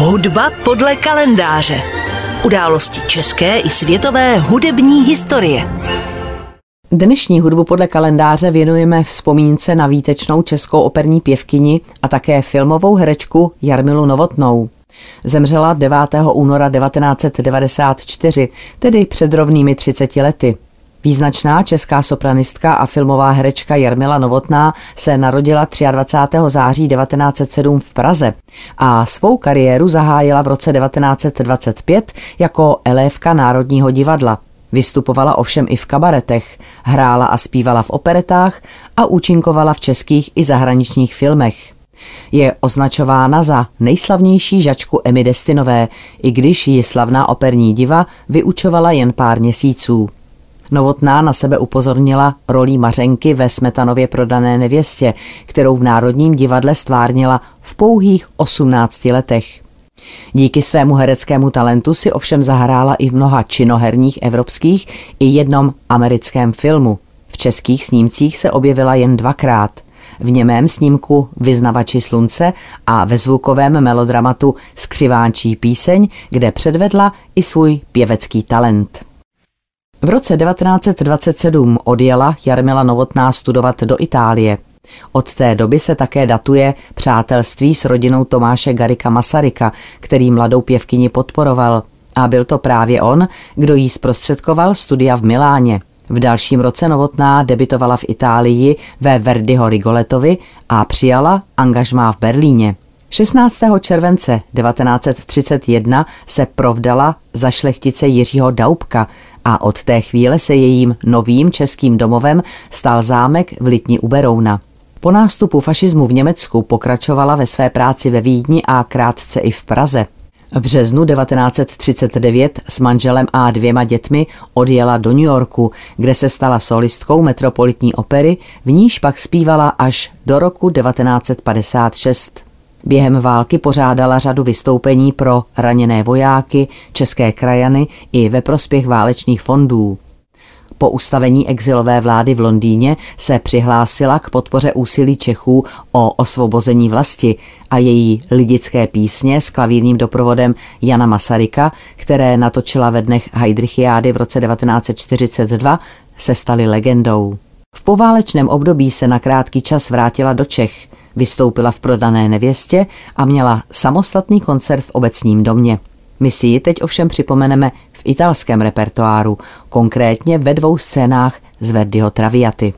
Hudba podle kalendáře. Události české i světové hudební historie. Dnešní hudbu podle kalendáře věnujeme vzpomínce na výtečnou českou operní pěvkyni a také filmovou herečku Jarmilu Novotnou. Zemřela 9. února 1994, tedy před rovnými 30 lety. Význačná česká sopranistka a filmová herečka Jarmila Novotná se narodila 23. září 1907 v Praze a svou kariéru zahájila v roce 1925 jako elévka Národního divadla. Vystupovala ovšem i v kabaretech, hrála a zpívala v operetách a účinkovala v českých i zahraničních filmech. Je označována za nejslavnější žačku Emy Destinové, i když ji slavná operní diva vyučovala jen pár měsíců. Novotná na sebe upozornila rolí Mařenky ve Smetanově prodané nevěstě, kterou v Národním divadle stvárnila v pouhých 18 letech. Díky svému hereckému talentu si ovšem zahrála i v mnoha činoherních evropských i jednom americkém filmu. V českých snímcích se objevila jen dvakrát. V němém snímku Vyznavači slunce a ve zvukovém melodramatu Skřivánčí píseň, kde předvedla i svůj pěvecký talent. V roce 1927 odjela Jarmila Novotná studovat do Itálie. Od té doby se také datuje přátelství s rodinou Tomáše Garika Masaryka, který mladou pěvkyni podporoval. A byl to právě on, kdo jí zprostředkoval studia v Miláně. V dalším roce Novotná debitovala v Itálii ve Verdiho Rigoletovi a přijala angažmá v Berlíně. 16. července 1931 se provdala za šlechtice Jiřího Daubka a od té chvíle se jejím novým českým domovem stal zámek v Litni u Berouna. Po nástupu fašismu v Německu pokračovala ve své práci ve Vídni a krátce i v Praze. V březnu 1939 s manželem a dvěma dětmi odjela do New Yorku, kde se stala solistkou metropolitní opery, v níž pak zpívala až do roku 1956. Během války pořádala řadu vystoupení pro raněné vojáky, české krajany i ve prospěch válečných fondů. Po ustavení exilové vlády v Londýně se přihlásila k podpoře úsilí Čechů o osvobození vlasti a její lidické písně s klavírním doprovodem Jana Masaryka, které natočila ve dnech Heidrichiády v roce 1942, se staly legendou. V poválečném období se na krátký čas vrátila do Čech – Vystoupila v prodané nevěstě a měla samostatný koncert v obecním domě. My si ji teď ovšem připomeneme v italském repertoáru, konkrétně ve dvou scénách z Verdiho Traviaty.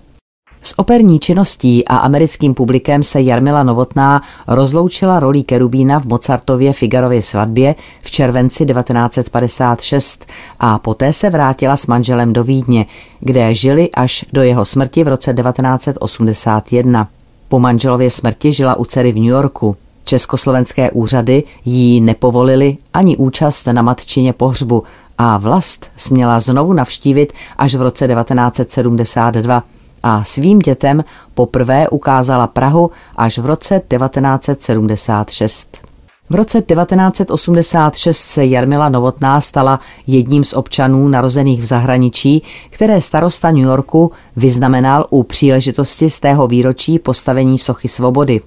S operní činností a americkým publikem se Jarmila Novotná rozloučila rolí Kerubína v Mozartově Figarově svatbě v červenci 1956 a poté se vrátila s manželem do Vídně, kde žili až do jeho smrti v roce 1981. Po manželově smrti žila u dcery v New Yorku. Československé úřady jí nepovolili ani účast na matčině pohřbu a vlast směla znovu navštívit až v roce 1972 a svým dětem poprvé ukázala Prahu až v roce 1976. V roce 1986 se Jarmila Novotná stala jedním z občanů narozených v zahraničí, které starosta New Yorku vyznamenal u příležitosti z tého výročí postavení sochy svobody.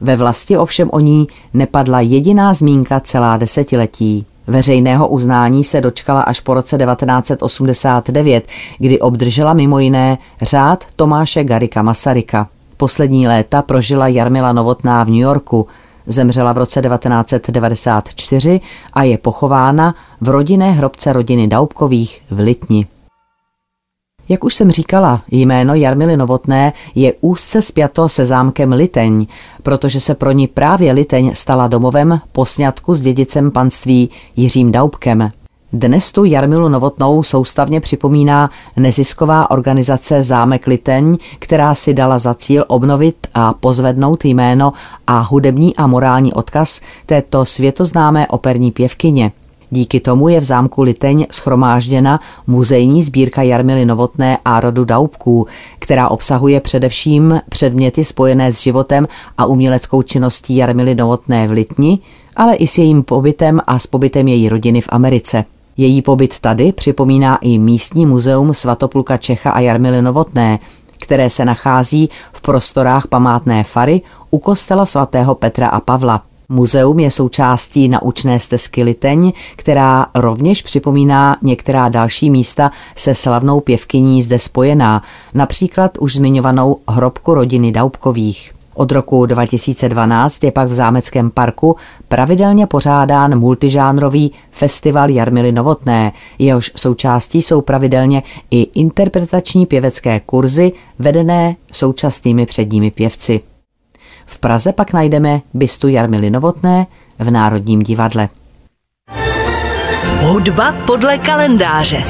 Ve vlasti ovšem o ní nepadla jediná zmínka celá desetiletí. Veřejného uznání se dočkala až po roce 1989, kdy obdržela mimo jiné řád Tomáše Garika Masaryka. Poslední léta prožila Jarmila Novotná v New Yorku – Zemřela v roce 1994 a je pochována v rodinné hrobce rodiny Daubkových v Litni. Jak už jsem říkala, jméno Jarmily Novotné je úzce spjato se zámkem Liteň, protože se pro ní právě Liteň stala domovem po sňatku s dědicem panství Jiřím Daubkem. Dnes tu Jarmilu Novotnou soustavně připomíná nezisková organizace Zámek Liteň, která si dala za cíl obnovit a pozvednout jméno a hudební a morální odkaz této světoznámé operní pěvkyně. Díky tomu je v zámku Liteň schromážděna muzejní sbírka Jarmily Novotné a rodu Daubků, která obsahuje především předměty spojené s životem a uměleckou činností Jarmily Novotné v Litni, ale i s jejím pobytem a s pobytem její rodiny v Americe. Její pobyt tady připomíná i místní muzeum Svatopluka Čecha a Jarmily Novotné, které se nachází v prostorách památné fary u kostela svatého Petra a Pavla. Muzeum je součástí naučné stezky Liteň, která rovněž připomíná některá další místa se slavnou pěvkyní zde spojená, například už zmiňovanou hrobku rodiny Daubkových. Od roku 2012 je pak v Zámeckém parku pravidelně pořádán multižánrový festival Jarmily Novotné, jehož součástí jsou pravidelně i interpretační pěvecké kurzy vedené současnými předními pěvci. V Praze pak najdeme bystu Jarmily Novotné v Národním divadle. Hudba podle kalendáře.